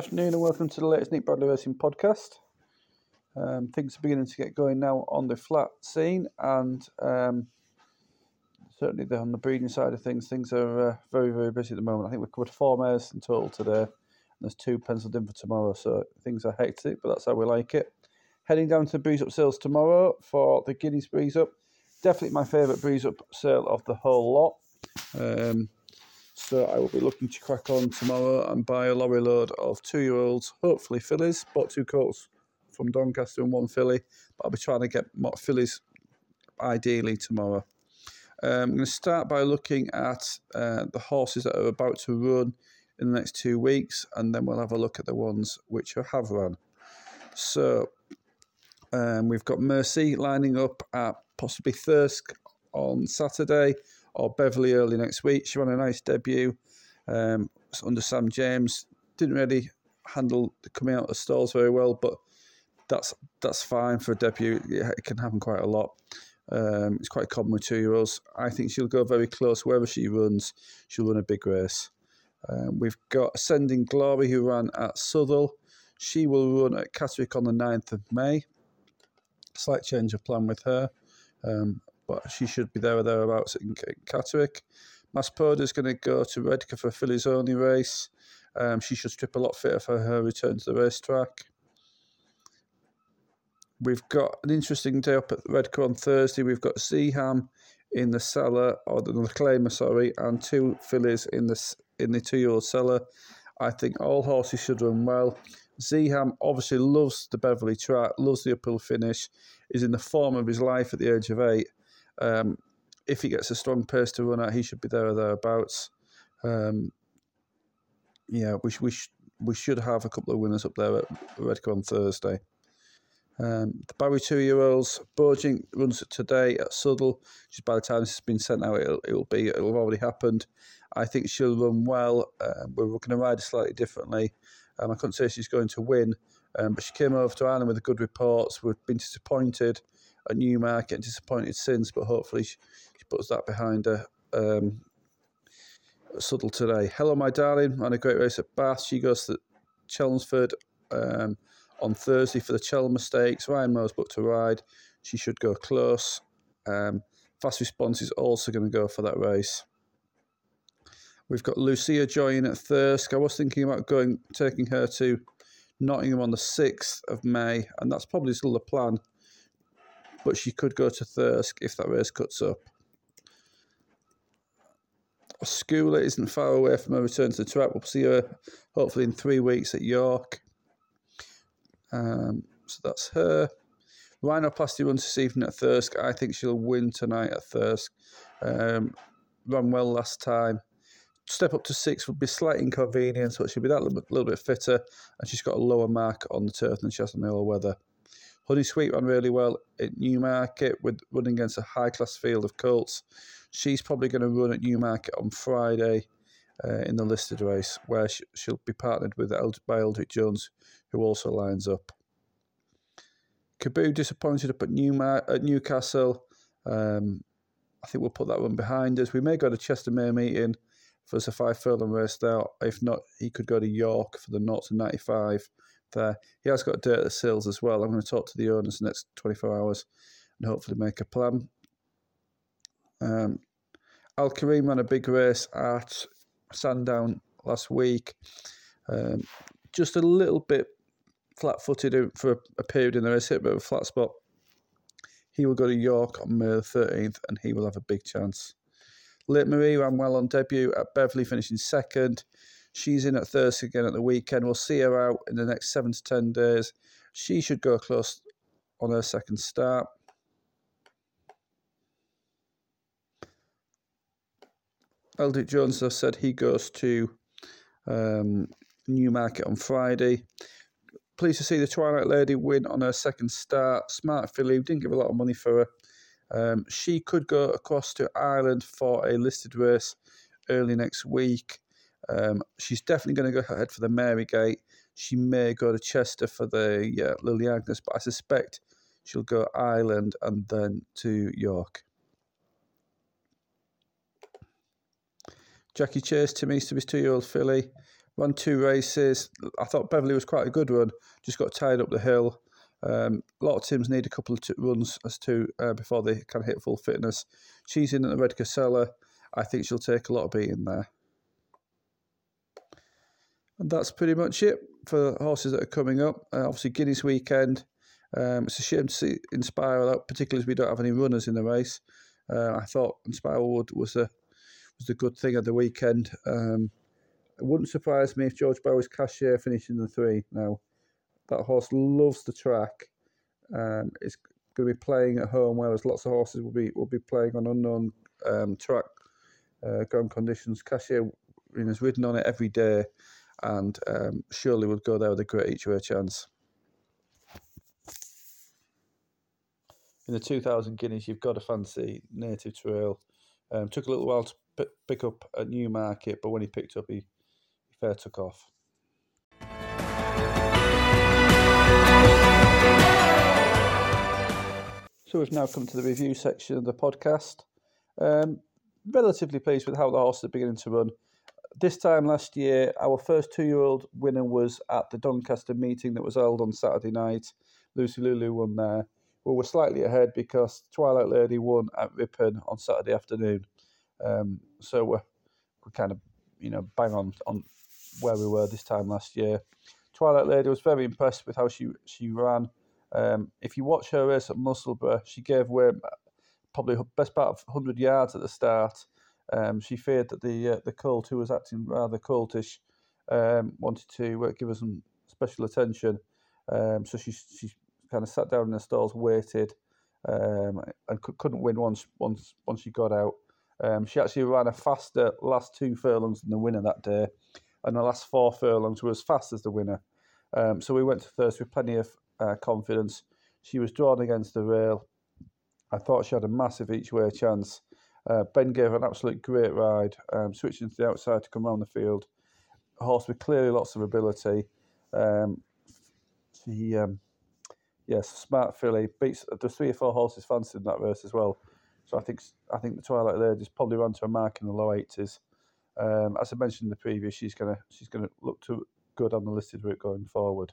afternoon and welcome to the latest Nick Bradley Racing podcast. Um, things are beginning to get going now on the flat scene and um, certainly the, on the breeding side of things, things are uh, very, very busy at the moment. I think we've covered four mares in total today and there's two penciled in for tomorrow, so things are hectic, but that's how we like it. Heading down to the Breeze Up Sales tomorrow for the Guineas Breeze Up. Definitely my favourite Breeze Up sale of the whole lot. Um, so I will be looking to crack on tomorrow and buy a lorry load of two-year-olds, hopefully fillies. Bought two colts from Doncaster and one filly, but I'll be trying to get more fillies ideally tomorrow. Um, I'm going to start by looking at uh, the horses that are about to run in the next two weeks, and then we'll have a look at the ones which have run. So um, we've got Mercy lining up at possibly Thirsk on Saturday or Beverley early next week. She ran a nice debut um, under Sam James. Didn't really handle the coming out of stalls very well, but that's that's fine for a debut. It can happen quite a lot. Um, it's quite common with two year olds. I think she'll go very close wherever she runs. She'll run a big race. Um, we've got Ascending Glory who ran at Southwell. She will run at Catterick on the 9th of May. Slight change of plan with her. Um, but she should be there or thereabouts in, Catterick. Maspoda is going to go to Redcar for Filly's only race. Um, she should strip a lot fitter for her return to the racetrack. We've got an interesting day up at Redcar on Thursday. We've got Zeham in the seller, or the, the claimer, sorry, and two fillies in the in the two-year-old seller. I think all horses should run well. Zeham obviously loves the Beverley track, loves the uphill finish, is in the form of his life at the age of eight. Um, if he gets a strong pace to run at, he should be there or thereabouts. Um, yeah, we, we, sh- we should have a couple of winners up there at Redcar on Thursday. Um, the Boughey two year olds, Bojink runs today at Southwell. Just by the time this has been sent out, it'll, it'll be it'll have already happened. I think she'll run well. Um, we're going to ride slightly differently. Um, I couldn't say she's going to win, um, but she came over to Ireland with good reports. We've been disappointed at Newmarket and disappointed since, but hopefully she, she puts that behind her. Um, Subtle today. Hello, my darling. Ran a great race at Bath. She goes to Chelmsford um, on Thursday for the Chelm Stakes. Ryan Moore's booked to ride. She should go close. Um, fast response is also going to go for that race. We've got Lucia joining at Thirsk. I was thinking about going, taking her to Nottingham on the 6th of May, and that's probably still the plan but she could go to Thirsk if that race cuts up. Schooler isn't far away from her return to the track. We'll see her hopefully in three weeks at York. Um, so that's her. Rhinoplasty runs this evening at Thirsk. I think she'll win tonight at Thirsk. Um, ran well last time. Step up to six would be slight inconvenience, but she'll be that little, bit fitter, and she's got a lower mark on the turf than she has on the all weather. Honey Sweet ran really well at Newmarket with running against a high class field of colts. She's probably going to run at Newmarket on Friday uh, in the listed race, where she, will be partnered with by Eldrick Jones, who also lines up. Kaboo disappointed up at, Newmar- at Newcastle. Um, I think we'll put that one behind us. We may go to Chester May meeting for the five furlong race there. If not, he could go to York for the 0 to 95 there. He has got dirt at the sills as well. I'm going to talk to the owners in the next 24 hours and hopefully make a plan. Um, Al Karim ran a big race at Sandown last week. Um, just a little bit flat footed for a period in the race, hit a bit of a flat spot. He will go to York on May the 13th and he will have a big chance. Late Marie ran well on debut at Beverley, finishing second. She's in at Thursday again at the weekend. We'll see her out in the next seven to ten days. She should go close on her second start. Eldrick Jones has said he goes to um, Newmarket on Friday. Pleased to see the Twilight Lady win on her second start. Smart filly, didn't give a lot of money for her. Um, she could go across to Ireland for a listed race early next week. Um, she's definitely going to go ahead for the Marygate. She may go to Chester for the uh, Lily Agnes, but I suspect she'll go Ireland and then to York. Jackie Chase to me, to his two year old filly, Ran two races. I thought Beverly was quite a good run. Just got tied up the hill. Um, a lot of teams need a couple of runs as to uh, before they can hit full fitness. She's in at the Redcar seller. I think she'll take a lot of beating there. And that's pretty much it for horses that are coming up. Uh, obviously, Guineas weekend. Um, it's a shame to see Inspire out, particularly as we don't have any runners in the race. Uh, I thought Inspire Wood was a was the good thing of the weekend. Um, it wouldn't surprise me if George Boughey's Cachet finishing the three. Now, that horse loves the track. Um, it's going to be playing at home, whereas lots of horses will be will be playing on unknown um, track uh, ground conditions. Cachet you know, has ridden on it every day, and um, surely would go there with a great each way chance. In the 2000 Guineas, you've got to fancy Native Trail. Um, took a little while to p- pick up at Newmarket, but when he picked up, he, he fair took off. So we've now come to the review section of the podcast. Um, relatively pleased with how the horses are beginning to run. This time last year, our first two-year-old winner was at the Doncaster meeting that was held on Saturday night. Lucy Lulu won there. We were slightly ahead because Twilight Lady won at Ripon on Saturday afternoon. Um, so we're, we're kind of, you know, bang on on where we were this time last year. Twilight Lady was very impressed with how she she ran. Um, if you watch her race at Musselburgh, she gave away probably best part of 100 yards at the start. Um, she feared that the uh, the colt, who was acting rather coltish, um, wanted to uh, give her some special attention. Um, so she she kind of sat down in the stalls, waited, um, and c- couldn't win once once once she got out. Um, she actually ran a faster last two furlongs than the winner that day, and the last four furlongs were as fast as the winner. Um, so we went to Thirsk with plenty of uh, confidence. She was drawn against the rail. I thought she had a massive each way chance. Uh, ben gave an absolute great ride, um, switching to the outside to come around the field. A horse with clearly lots of ability. Um, she, um, yes, smart filly beats. There's three or four horses fancied in that race as well. So I think I think the Twilight Lady's probably run to a mark in the low eighties. Um, as I mentioned in the previous, she's gonna she's gonna look to good on the listed route going forward.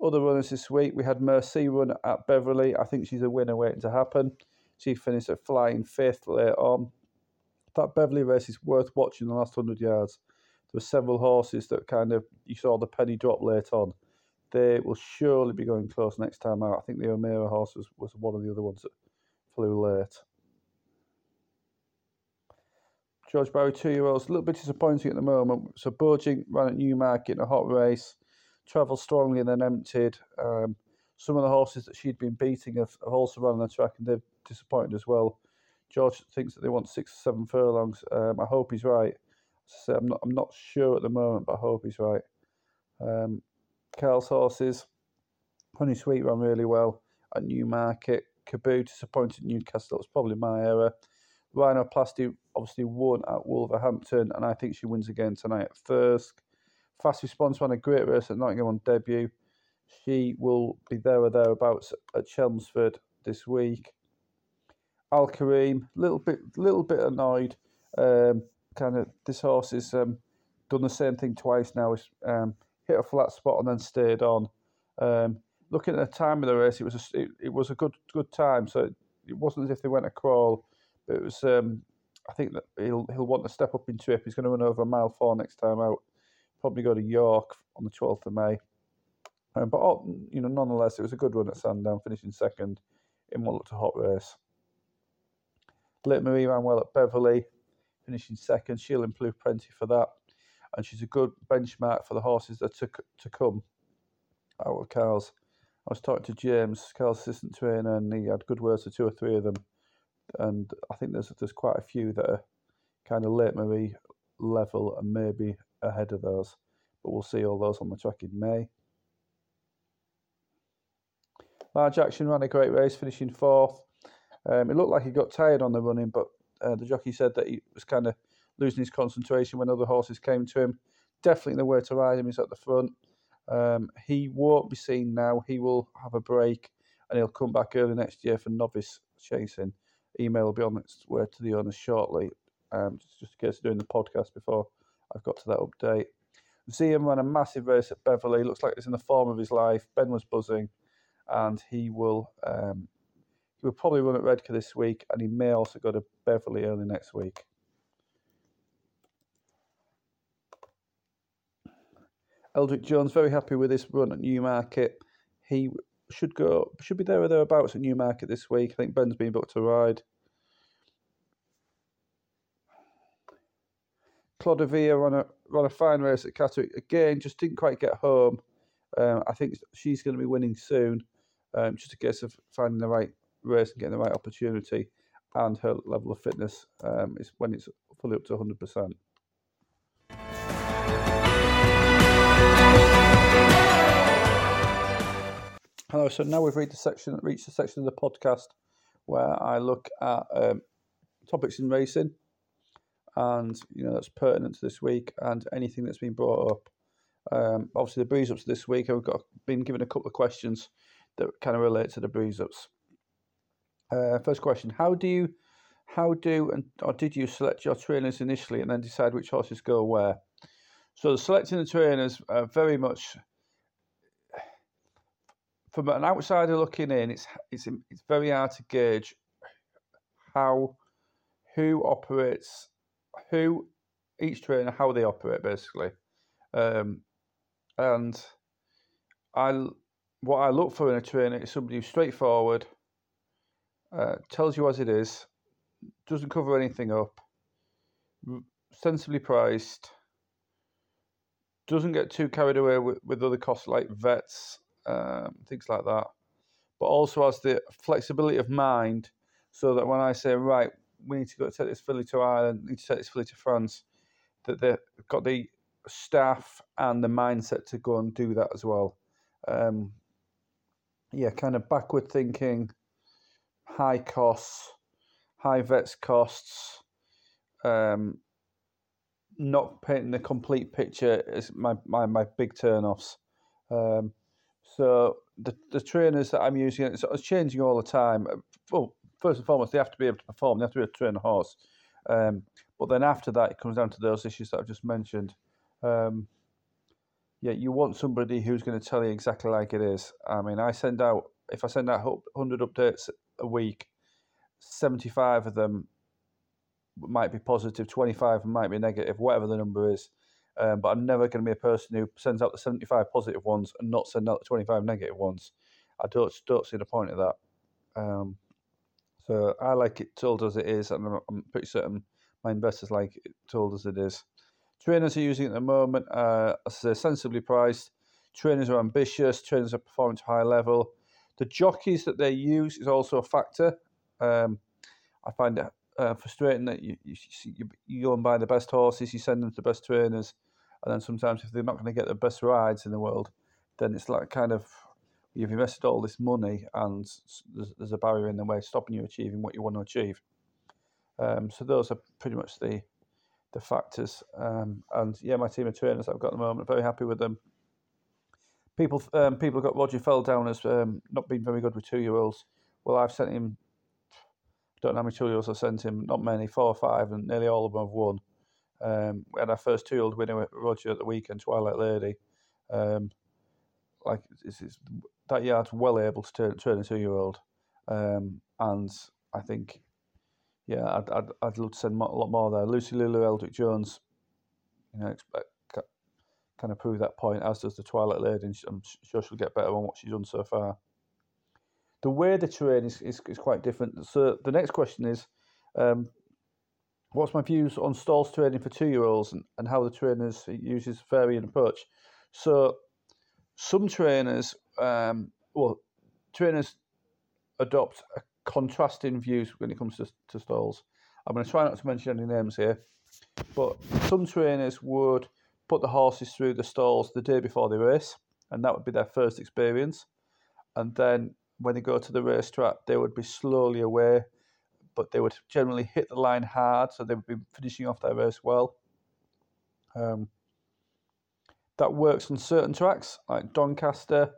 Other runners this week, we had Mercy run at Beverley. I think she's a winner waiting to happen. She finished at flying fifth late on. That Beverley race is worth watching the last 100 yards. There were several horses that kind of, you saw the penny drop late on. They will surely be going close next time out. I think the O'Meara horse was, was one of the other ones that flew late. George Boughey, two year olds, a little bit disappointing at the moment. So Burging ran at Newmarket in a hot race, travelled strongly and then emptied. Um, some of the horses that she'd been beating have, have also run on the track and they've disappointed as well. George thinks that they want six or seven furlongs. Um, I hope he's right. Say, I'm not, I'm not sure at the moment, but I hope he's right. Um, Karl's horses, Honey Sweet ran really well at Newmarket. Caboo disappointed at Newcastle. It was probably my error. Rhinoplasty obviously won at Wolverhampton, and I think she wins again tonight at Thirsk. Fast Response ran a great race at Nottingham on debut. She will be there or thereabouts at Chelmsford this week. Al Kareem, little bit, little bit annoyed. Um, kind of, this horse has um, done the same thing twice now. It's um, hit a flat spot and then stayed on. Um, looking at the time of the race, it was a, it, it was a good good time. So it, it wasn't as if they went a crawl, but it was. Um, I think that he'll he'll want to step up in trip. He's going to run over a mile four next time out. Probably go to York on the twelfth of May. Um, but oh, you know, nonetheless, it was a good run at Sandown, finishing second in what looked a hot race. Late Marie ran well at Beverley, finishing second. She'll improve plenty for that, and she's a good benchmark for the horses that to to come out of Karl's. I was talking to James, Karl's assistant trainer, and he had good words for two or three of them. And I think there's there's quite a few that are kind of late Marie level and maybe ahead of those. But we'll see all those on the track in May. Large Action ran a great race, finishing fourth. Um, it looked like he got tired on the running, but uh, the jockey said that he was kind of losing his concentration when other horses came to him. Definitely the way to ride him is at the front. Um, he won't be seen now. He will have a break and he'll come back early next year for novice chasing. Email will be on its way to the owners shortly. Um, just, just in case doing the podcast before I've got to that update. Ziam ran a massive race at Beverley. Looks like it's in the form of his life. Ben was buzzing, and he will um, he will probably run at Redcar this week, and he may also go to Beverley early next week. Eldrick Jones very happy with his run at Newmarket. He should go should be there or thereabouts at Newmarket this week. I think Ben's been booked to ride. Clodovia ran a ran a fine race at Catterick again. Just didn't quite get home. Um, I think she's going to be winning soon. Um, just a case of finding the right race and getting the right opportunity, and her level of fitness um, is when it's fully up to hundred percent. Hello. So now we've reached the section, reached the section of the podcast where I look at um, topics in racing, and you know that's pertinent to this week, and anything that's been brought up. Um, obviously, the breeze ups this week. I've got been given a couple of questions that kind of relate to the breeze ups. Uh, first question: How do you, how do and or did you select your trainers initially, and then decide which horses go where? So selecting the trainers uh, very much from an outsider looking in, it's it's it's very hard to gauge how who operates who each trainer how they operate basically, um, and I what I look for in a trainer is somebody who's straightforward, uh, tells you as it is, doesn't cover anything up, sensibly priced, doesn't get too carried away with, with other costs like vets um, things like that. But also has the flexibility of mind so that when I say, right, we need to go take this filly to Ireland, need to take this filly to France, that they've got the staff and the mindset to go and do that as well. Um, yeah, kind of backward thinking, high costs, high vets costs, um, not painting the complete picture is my, my, my big turn offs. Um, so the the trainers that I'm using, it's, it's changing all the time. Well, first and foremost, they have to be able to perform. They have to be able to train a horse. Um, but then after that, it comes down to those issues that I've just mentioned. Um, yeah, you want somebody who's going to tell you exactly like it is. I mean, I send out if I send out 100 updates a week, 75 of them might be positive, 25 might be negative, whatever the number is. Um, but I'm never going to be a person who sends out the 75 positive ones and not send out the 25 negative ones. I don't don't see the point of that. Um, so I like it told as it is, and I'm, I'm pretty certain my investors like it told as it is. Trainers are using at the moment, uh, say, sensibly priced. Trainers are ambitious. Trainers are performing to high level. The jockeys that they use is also a factor. Um, I find it uh, frustrating that you, you, you you go and buy the best horses, you send them to the best trainers, and then sometimes if they're not going to get the best rides in the world, then it's like kind of you've invested all this money and there's, there's a barrier in the way stopping you achieving what you want to achieve. Um, so those are pretty much the the factors. Um, and yeah, my team of trainers I've got at the moment, very happy with them. People um, people have got Roger Fell down as um, not being very good with two year olds. Well, I've sent him don't know how many two-year-olds I've sent him, not many, four or five, and nearly all of them have won. Um, we had our first two-year-old winner with Roger at the weekend, Twilight Lady. Um, like it's, it's, that yard's well able to turn, turn a two-year-old, um, and I think, yeah, I'd, I'd, I'd love to send a lot more there. Lucy Lulu Eldrick Jones, you know, expect kind of prove that point, as does the Twilight Lady, and I'm sure she'll get better on what she's done so far the way they train is, is, is quite different. So the next question is, um, what's my views on stalls training for two-year-olds and, and how the trainers uses varying approach? So some trainers, um, well, trainers adopt a contrasting views when it comes to, to stalls. I'm going to try not to mention any names here, but some trainers would put the horses through the stalls the day before the race, and that would be their first experience. And then when they go to the racetrack, they would be slowly away, but they would generally hit the line hard, so they would be finishing off their race well. Um, that works on certain tracks like Doncaster,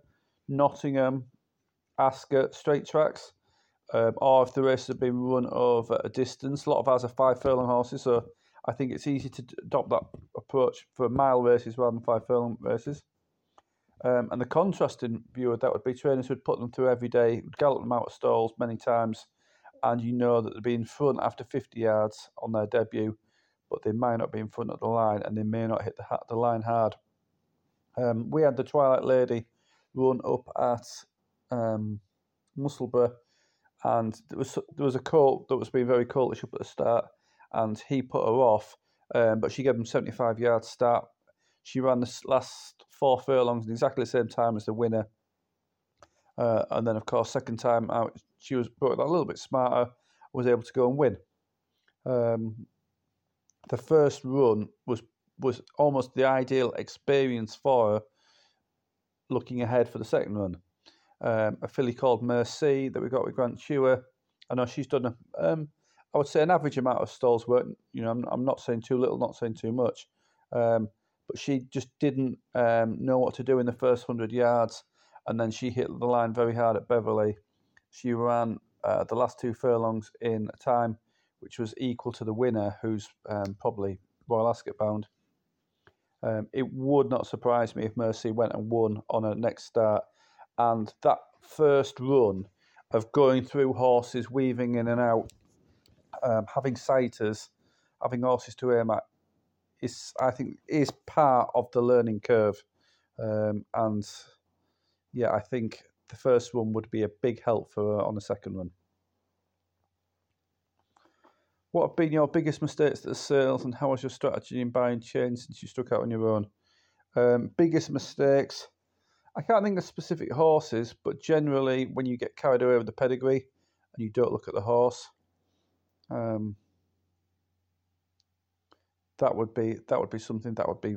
Nottingham, Ascot, straight tracks, um, or if the races have been run over a distance. A lot of ours are five furlong horses, so I think it's easy to adopt that approach for mile races rather than five furlong races. Um, and the contrasting view of that would be trainers would put them through every day, would gallop them out of stalls many times, and you know that they'd be in front after 50 yards on their debut, but they might not be in front of the line and they may not hit the, the line hard. Um, we had the Twilight Lady run up at um, Musselburgh, and there was there was a colt that was being very coltish up at the start, and he put her off, um, but she gave him 75 yards start. She ran the last four furlongs in exactly the same time as the winner. Uh, and then, of course, second time out, she was put a little bit smarter, was able to go and win. Um, the first run was was almost the ideal experience for her, looking ahead for the second run. Um, a filly called Mercy that we got with Grant Tuer. I know she's done a, um, I would say an average amount of stalls work. You know, I'm, I'm not saying too little, not saying too much. Um, but she just didn't um, know what to do in the first 100 yards. And then she hit the line very hard at Beverley. She ran uh, the last two furlongs in a time which was equal to the winner, who's um, probably Royal Ascot bound. Um, it would not surprise me if Mercy went and won on her next start. And that first run of going through horses, weaving in and out, um, having sighters, having horses to aim at, is I think is part of the learning curve, um, and yeah, I think the first one would be a big help for her on the second one. What have been your biggest mistakes at the sales, and how has your strategy in buying changed since you stuck out on your own? Um, biggest mistakes. I can't think of specific horses, but generally, when you get carried away with the pedigree and you don't look at the horse, um, that would be that would be something that would be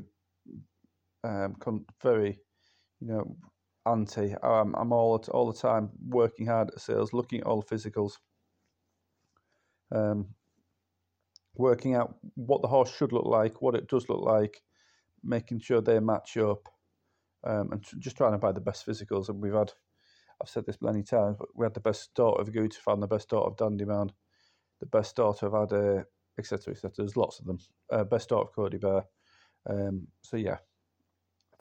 um, very, you know, anti. Um, I'm all all the time working hard at sales, looking at all the physicals, um, working out what the horse should look like, what it does look like, making sure they match up, um, and just trying to buy the best physicals. And we've had, I've said this many times, but we had the best daughter of Gutaifan, the best daughter of Dandy Man, the best daughter of had a etc. etc. There's lots of them. Uh, best daughter of Kodi Bear. Um, so yeah,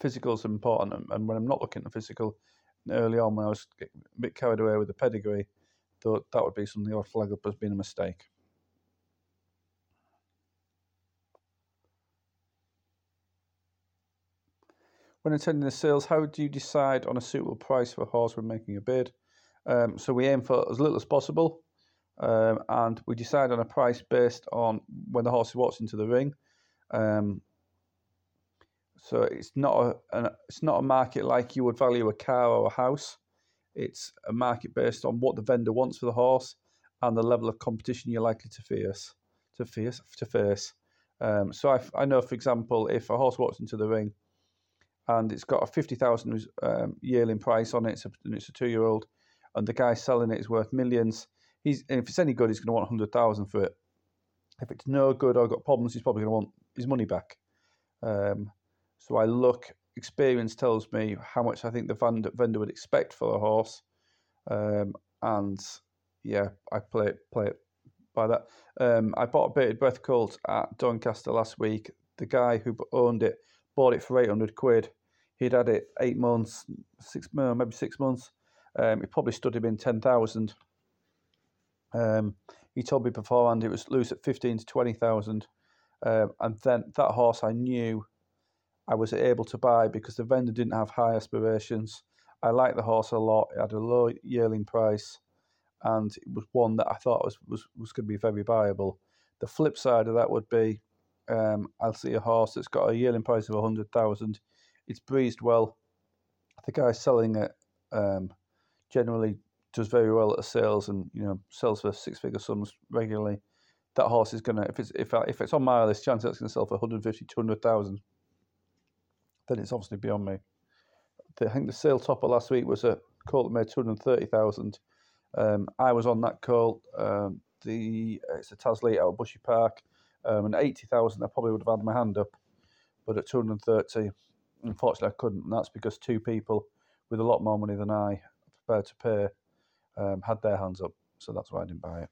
physicals are important. And, and, when I'm not looking at the physical, early on when I was a bit carried away with the pedigree, thought that would be something I would flag up as being a mistake. When attending the sales, how do you decide on a suitable price for a horse when making a bid? Um, so we aim for as little as possible. Um, and we decide on a price based on when the horse walks into the ring. Um, so it's not a an, it's not a market like you would value a car or a house. It's a market based on what the vendor wants for the horse and the level of competition you're likely to face to face to face. Um, so I, I know, for example, if a horse walks into the ring and it's got a fifty thousand um, yearling price on it, it's a, and it's a two year old, and the guy selling it is worth millions he's if it's any good, he's going to want hundred thousand for it. If it's no good or got problems, he's probably going to want his money back. Um, so I look. Experience tells me how much I think the vendor, vendor would expect for a horse, um, and yeah, I play it play it by that. Um, I bought a bated breath colt at Doncaster last week. The guy who owned it bought it for eight hundred quid. He'd had it eight months, six maybe six months. Um, it probably stood him in ten thousand. Um, he told me beforehand it was loose at fifteen to twenty thousand, um, and then that horse I knew I was able to buy because the vendor didn't have high aspirations. I liked the horse a lot. It had a low yearling price, and it was one that I thought was was, was going to be very viable. The flip side of that would be um, I'll see a horse that's got a yearling price of hundred thousand. It's breezed well. The guy selling it um, generally does very well at the sales and you know sells for six figure sums regularly, that horse is gonna if it's if if it's on my list, chance it's gonna sell for 150, 200,000. Then it's obviously beyond me. I think the sale topper last week was a colt that made 230,000. Um, I was on that colt. Um, the it's a Tasleet out of Bushy Park, um, and 80,000 I probably would have had my hand up, but at 230, unfortunately I couldn't, and that's because two people with a lot more money than I prepared to pay um, had their hands up, so that's why I didn't buy it.